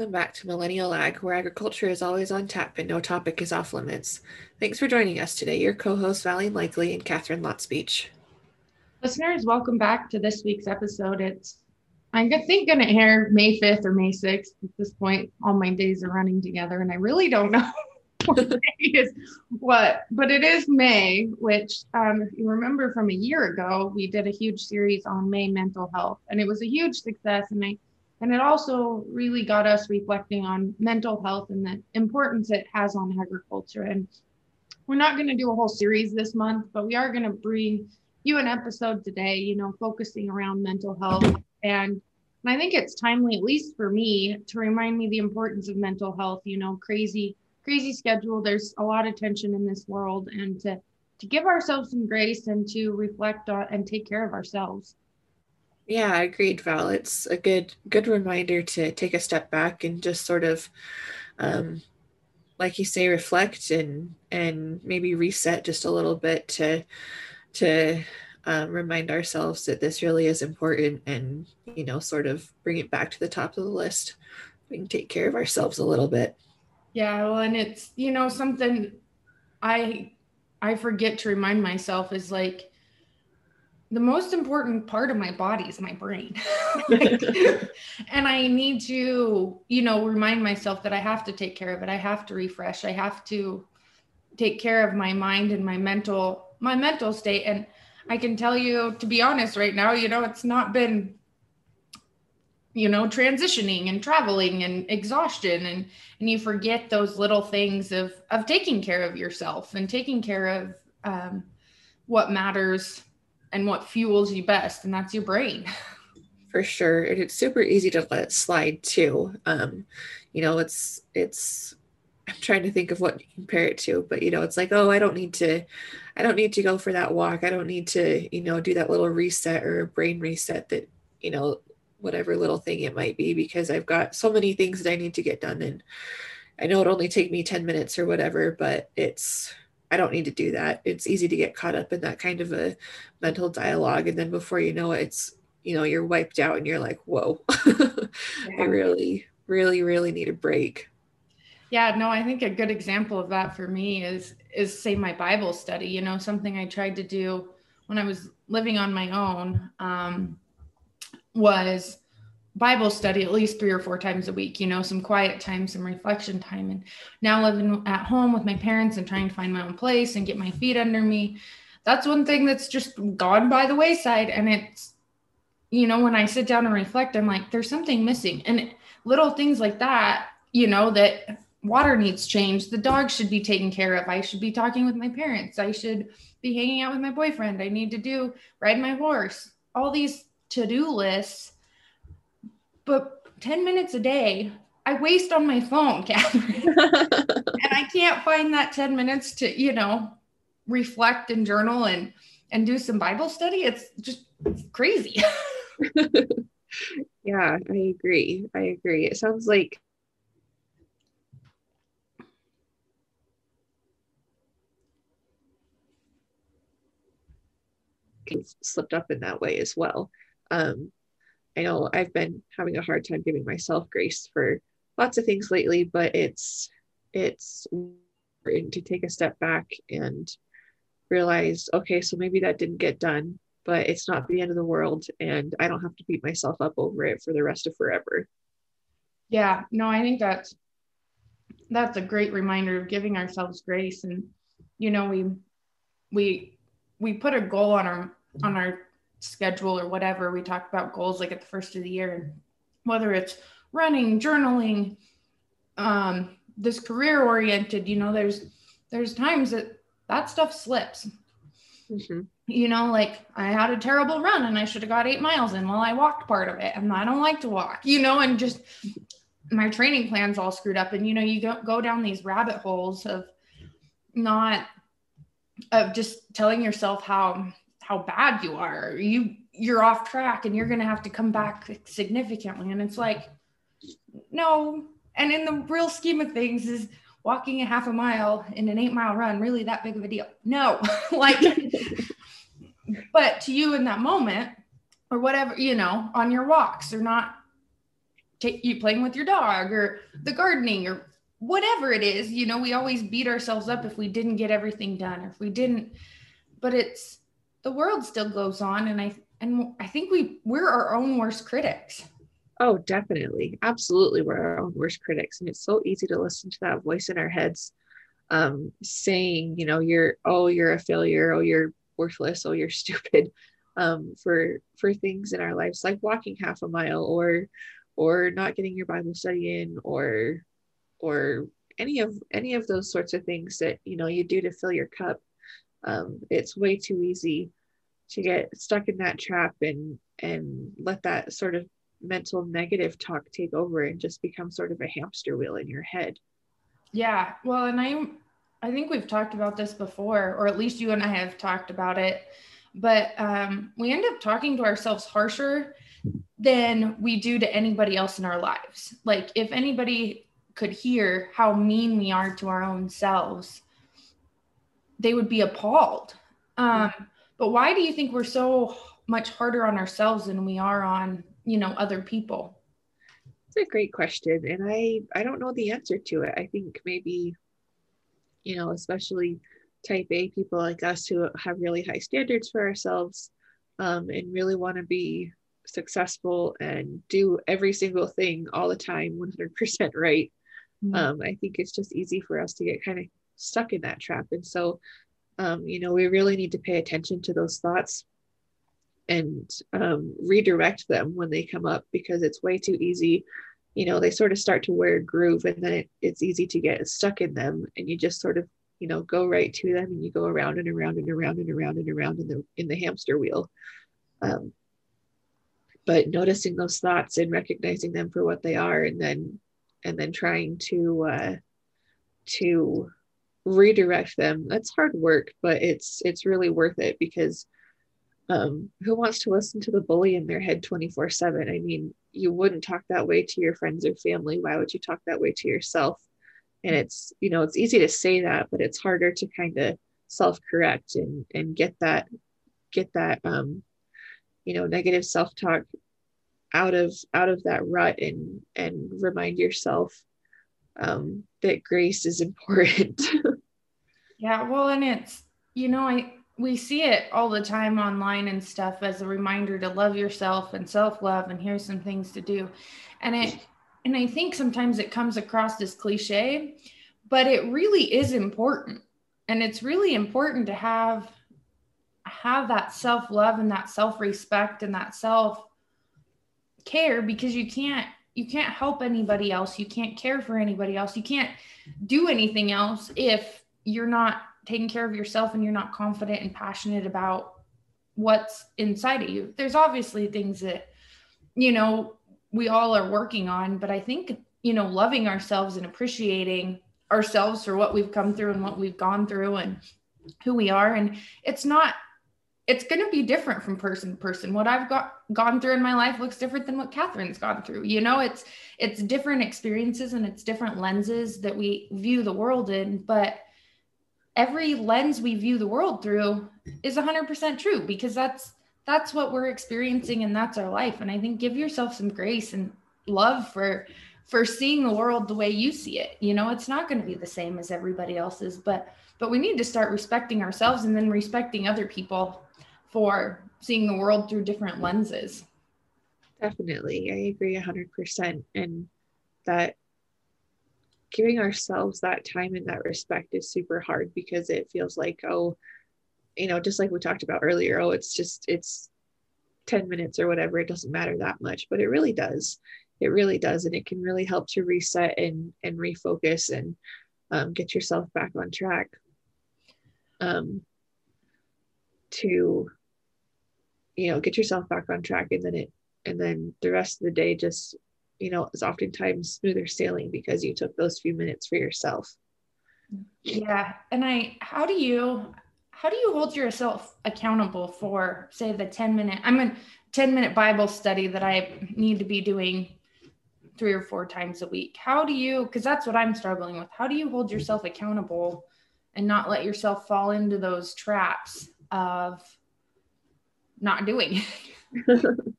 welcome back to Millennial Ag, where agriculture is always on tap and no topic is off limits. Thanks for joining us today. Your co hosts, Valley Likely and Catherine Lotspeech. Listeners, welcome back to this week's episode. It's, I think, going to air May 5th or May 6th. At this point, all my days are running together, and I really don't know what day is what, but it is May, which, um, if you remember from a year ago, we did a huge series on May mental health, and it was a huge success. And I and it also really got us reflecting on mental health and the importance it has on agriculture. And we're not going to do a whole series this month, but we are going to bring you an episode today, you know, focusing around mental health. And, and I think it's timely, at least for me, to remind me the importance of mental health, you know, crazy, crazy schedule. There's a lot of tension in this world and to, to give ourselves some grace and to reflect on and take care of ourselves. Yeah, agreed, Val. It's a good good reminder to take a step back and just sort of um like you say reflect and and maybe reset just a little bit to to um, remind ourselves that this really is important and you know sort of bring it back to the top of the list we can take care of ourselves a little bit yeah well and it's you know something i i forget to remind myself is like the most important part of my body is my brain. like, and I need to, you know, remind myself that I have to take care of it. I have to refresh. I have to take care of my mind and my mental my mental state and I can tell you to be honest right now, you know, it's not been you know, transitioning and traveling and exhaustion and and you forget those little things of of taking care of yourself and taking care of um what matters and what fuels you best, and that's your brain. For sure. And it's super easy to let slide too. Um, you know, it's it's I'm trying to think of what compare it to, but you know, it's like, oh, I don't need to, I don't need to go for that walk. I don't need to, you know, do that little reset or brain reset that, you know, whatever little thing it might be, because I've got so many things that I need to get done. And I know it only take me 10 minutes or whatever, but it's I don't need to do that. It's easy to get caught up in that kind of a mental dialogue. And then before you know it, it's, you know, you're wiped out and you're like, whoa, yeah. I really, really, really need a break. Yeah, no, I think a good example of that for me is is say my Bible study. You know, something I tried to do when I was living on my own um, was Bible study at least three or four times a week, you know, some quiet time, some reflection time. And now living at home with my parents and trying to find my own place and get my feet under me, that's one thing that's just gone by the wayside. And it's, you know, when I sit down and reflect, I'm like, there's something missing. And little things like that, you know, that water needs change. The dog should be taken care of. I should be talking with my parents. I should be hanging out with my boyfriend. I need to do ride my horse. All these to do lists but 10 minutes a day I waste on my phone, Catherine. and I can't find that 10 minutes to, you know, reflect and journal and and do some Bible study. It's just crazy. yeah, I agree. I agree. It sounds like slipped up in that way as well. Um, I know I've been having a hard time giving myself grace for lots of things lately, but it's it's important to take a step back and realize, okay, so maybe that didn't get done, but it's not the end of the world, and I don't have to beat myself up over it for the rest of forever. Yeah, no, I think that's that's a great reminder of giving ourselves grace, and you know, we we we put a goal on our on our schedule or whatever. We talk about goals like at the first of the year, and whether it's running, journaling, um, this career oriented, you know, there's there's times that that stuff slips. Mm-hmm. You know, like I had a terrible run and I should have got eight miles in while I walked part of it, and I don't like to walk, you know, and just my training plan's all screwed up, and you know, you go go down these rabbit holes of not of just telling yourself how how bad you are. You you're off track and you're going to have to come back significantly. And it's like no. And in the real scheme of things is walking a half a mile in an eight mile run really that big of a deal? No. Like but to you in that moment or whatever you know on your walks they're not you playing with your dog or the gardening or whatever it is you know we always beat ourselves up if we didn't get everything done or if we didn't but it's the world still goes on and i and i think we we're our own worst critics. Oh definitely. Absolutely we're our own worst critics and it's so easy to listen to that voice in our heads um, saying you know you're oh you're a failure oh you're worthless oh you're stupid um, for for things in our lives like walking half a mile or or not getting your bible study in or or any of any of those sorts of things that you know you do to fill your cup um, it's way too easy to get stuck in that trap and and let that sort of mental negative talk take over and just become sort of a hamster wheel in your head. Yeah well and I'm i think we've talked about this before or at least you and i have talked about it but um, we end up talking to ourselves harsher than we do to anybody else in our lives. Like if anybody could hear how mean we are to our own selves they would be appalled. Um, but why do you think we're so much harder on ourselves than we are on you know other people? It's a great question and i i don't know the answer to it. I think maybe you know especially type a people like us who have really high standards for ourselves um, and really want to be successful and do every single thing all the time 100% right. Mm-hmm. um, i think it's just easy for us to get kind of stuck in that trap. And so um, you know we really need to pay attention to those thoughts and um, redirect them when they come up because it's way too easy. You know they sort of start to wear a groove and then it, it's easy to get stuck in them and you just sort of you know go right to them and you go around and around and around and around and around in the in the hamster wheel. Um, but noticing those thoughts and recognizing them for what they are and then and then trying to uh, to redirect them that's hard work but it's it's really worth it because um, who wants to listen to the bully in their head 24 7 i mean you wouldn't talk that way to your friends or family. Why would you talk that way to yourself? And it's you know it's easy to say that but it's harder to kind of self correct and and get that get that um you know negative self talk out of out of that rut and and remind yourself um that grace is important. Yeah well and it's you know i we see it all the time online and stuff as a reminder to love yourself and self-love and here's some things to do. And it and i think sometimes it comes across as cliche but it really is important. And it's really important to have have that self-love and that self-respect and that self care because you can't you can't help anybody else you can't care for anybody else you can't do anything else if you're not taking care of yourself and you're not confident and passionate about what's inside of you. There's obviously things that, you know, we all are working on, but I think, you know, loving ourselves and appreciating ourselves for what we've come through and what we've gone through and who we are. And it's not, it's going to be different from person to person. What I've got gone through in my life looks different than what Catherine's gone through. You know, it's, it's different experiences and it's different lenses that we view the world in, but every lens we view the world through is 100% true because that's that's what we're experiencing and that's our life and i think give yourself some grace and love for for seeing the world the way you see it. You know it's not going to be the same as everybody else's but but we need to start respecting ourselves and then respecting other people for seeing the world through different lenses. Definitely. I agree 100% and that giving ourselves that time and that respect is super hard because it feels like oh you know just like we talked about earlier oh it's just it's 10 minutes or whatever. It doesn't matter that much but it really does it really does and it can really help to reset and and refocus and um, get yourself back on track um, to you know get yourself back on track and then it and then the rest of the day just you know, is oftentimes smoother sailing because you took those few minutes for yourself. Yeah. And I, how do you, how do you hold yourself accountable for, say, the 10 minute, I'm a 10 minute Bible study that I need to be doing three or four times a week? How do you, because that's what I'm struggling with, how do you hold yourself accountable and not let yourself fall into those traps of not doing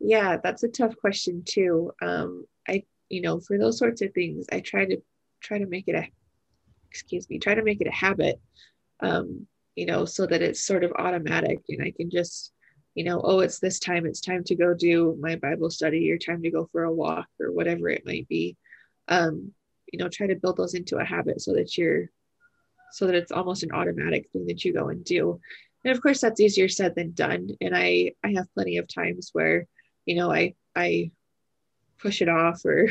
Yeah, that's a tough question too. Um, I, you know, for those sorts of things, I try to try to make it a, excuse me, try to make it a habit. Um, you know, so that it's sort of automatic and I can just, you know, oh, it's this time, it's time to go do my Bible study or time to go for a walk or whatever it might be. Um, you know, try to build those into a habit so that you're, so that it's almost an automatic thing that you go and do. And of course, that's easier said than done. And I, I have plenty of times where, you know, I, I push it off or,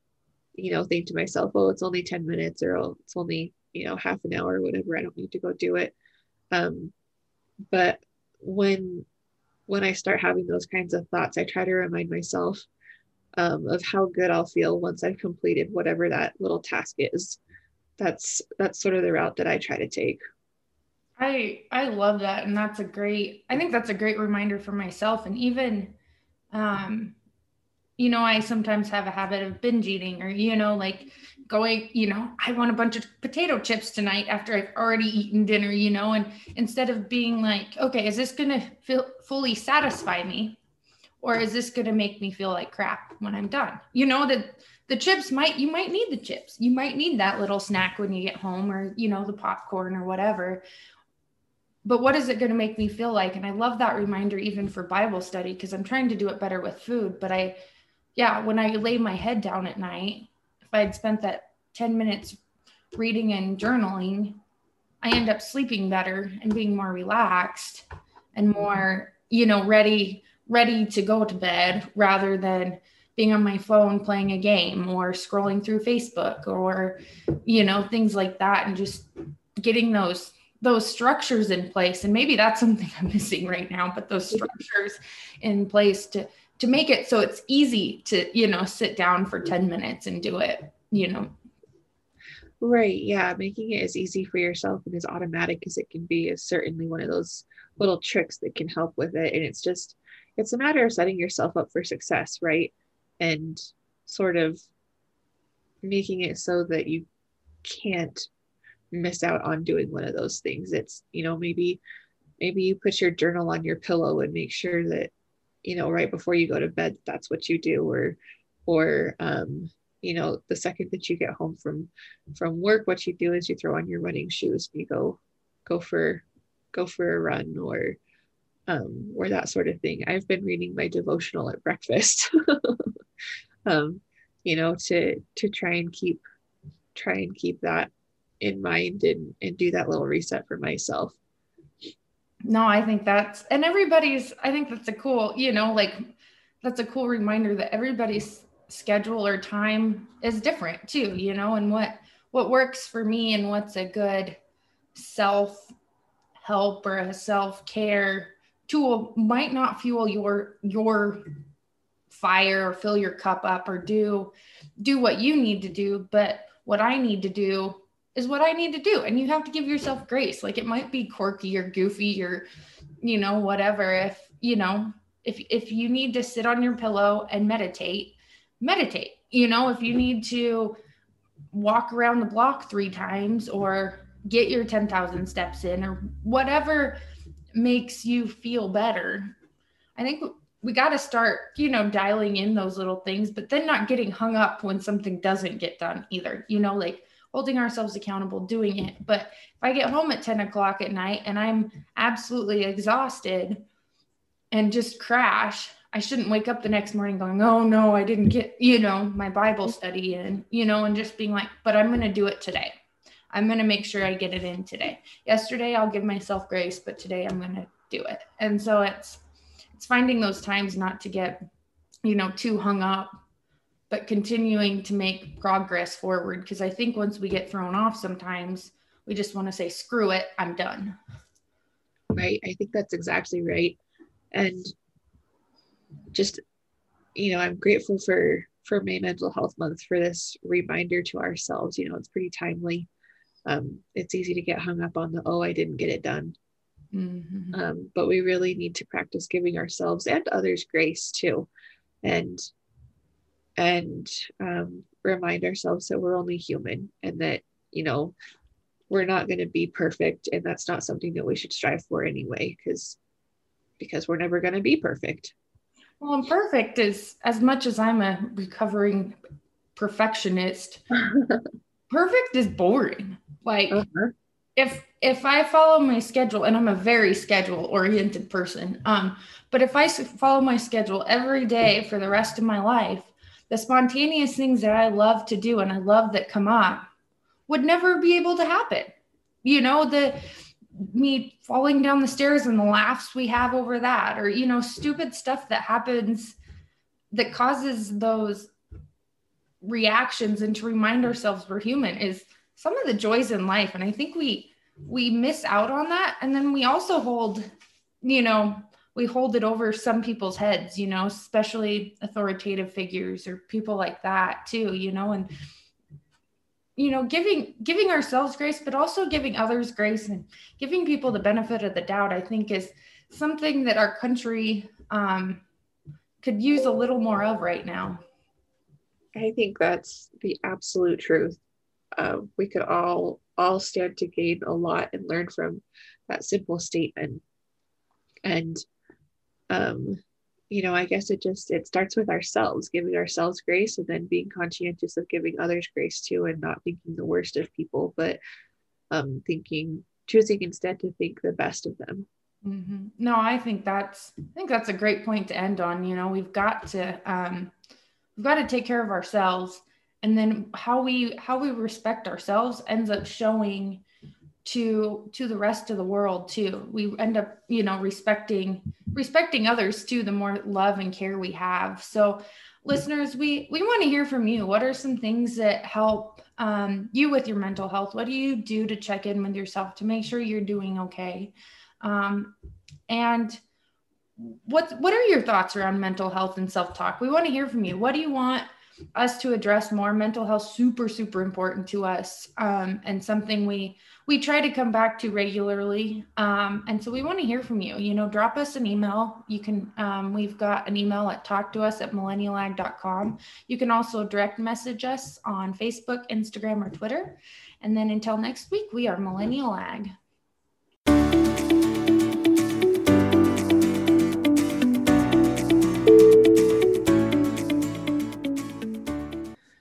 you know, think to myself, oh, it's only 10 minutes or oh, it's only, you know, half an hour or whatever. I don't need to go do it. Um, but when when I start having those kinds of thoughts, I try to remind myself um, of how good I'll feel once I've completed whatever that little task is. That's that's sort of the route that I try to take. I I love that, and that's a great. I think that's a great reminder for myself, and even, um, you know, I sometimes have a habit of binge eating, or you know, like going, you know, I want a bunch of potato chips tonight after I've already eaten dinner, you know, and instead of being like, okay, is this going to feel fully satisfy me? Or is this going to make me feel like crap when I'm done? You know, that the chips might, you might need the chips. You might need that little snack when you get home or, you know, the popcorn or whatever. But what is it going to make me feel like? And I love that reminder even for Bible study because I'm trying to do it better with food. But I, yeah, when I lay my head down at night, if I had spent that 10 minutes reading and journaling, I end up sleeping better and being more relaxed and more, you know, ready ready to go to bed rather than being on my phone playing a game or scrolling through Facebook or you know things like that and just getting those those structures in place. And maybe that's something I'm missing right now but those structures in place to to make it so it's easy to you know sit down for 10 minutes and do it you know. Right yeah making it as easy for yourself and as automatic as it can be is certainly one of those little tricks that can help with it and it's just it's a matter of setting yourself up for success right? And sort of making it so that you can't miss out on doing one of those things. It's you know maybe maybe you put your journal on your pillow and make sure that you know right before you go to bed that's what you do or or um you know the second that you get home from from work what you do is you throw on your running shoes and you go go for go for a run or um or that sort of thing. I've been reading my devotional at breakfast. Um you know to to try and keep try and keep that in mind and and do that little reset for myself no i think that's and everybody's i think that's a cool you know like that's a cool reminder that everybody's schedule or time is different too you know and what what works for me and what's a good self help or a self care tool might not fuel your your fire or fill your cup up or do do what you need to do but what i need to do is what I need to do. And you have to give yourself grace. Like it might be quirky or goofy or, you know, whatever. If, you know, if if you need to sit on your pillow and meditate, meditate. You know, if you need to walk around the block three times or get your 10,000 steps in or whatever makes you feel better. I think we got to start, you know, dialing in those little things, but then not getting hung up when something doesn't get done either. You know, like holding ourselves accountable, doing it. But if I get home at 10 o'clock at night and I'm absolutely exhausted and just crash, I shouldn't wake up the next morning going, oh no, I didn't get, you know, my Bible study in, you know, and just being like, but I'm going to do it today. I'm going to make sure I get it in today. Yesterday, I'll give myself grace, but today I'm going to do it. And so it's, it's finding those times not to get, you know, too hung up but continuing to make progress forward because I think once we get thrown off sometimes we just want to say screw it I'm done. Right. I think that's exactly right. And just you know, I'm grateful for for May Mental Health Month for this reminder to ourselves. You know, it's pretty timely. Um, it's easy to get hung up on the oh, I didn't get it done. Mm-hmm. Um, but we really need to practice giving ourselves and others grace too. And and um, remind ourselves that we're only human and that you know we're not going to be perfect and that's not something that we should strive for anyway because because we're never going to be perfect Well, perfect is as much as I'm a recovering perfectionist, perfect is boring. Like uh-huh. if if I follow my schedule and I'm a very schedule oriented person, um, but if I follow my schedule every day for the rest of my life, the spontaneous things that I love to do and I love that come up would never be able to happen. You know, the me falling down the stairs and the laughs we have over that or you know stupid stuff that happens that causes those reactions and to remind ourselves we're human is some of the joys in life and i think we we miss out on that and then we also hold you know we hold it over some people's heads you know especially authoritative figures or people like that too you know and you know giving giving ourselves grace but also giving others grace and giving people the benefit of the doubt i think is something that our country um, could use a little more of right now. I think that's the absolute truth. Uh, we could all all stand to gain a lot and learn from that simple statement. And um, you know i guess it just it starts with ourselves giving ourselves grace and then being conscientious of giving others grace too and not thinking the worst of people but um thinking choosing instead to think the best of them mm-hmm. no i think that's i think that's a great point to end on you know we've got to um we've got to take care of ourselves and then how we how we respect ourselves ends up showing to to the rest of the world too. We end up you know respecting respecting others too the more love and care we have. So listeners we we want to hear from you. What are some things that help um, you with your mental health? What do you do to check in with yourself to make sure you're doing okay? Um, and what what are your thoughts around mental health and self-talk? We want to hear from you. What do you want us to address more mental health super super important to us um, and something we we try to come back to regularly. Um, and so we want to hear from you. You know, drop us an email. You can, um, we've got an email at talk to us at millennialag.com. You can also direct message us on Facebook, Instagram, or Twitter. And then until next week, we are Millennial Ag.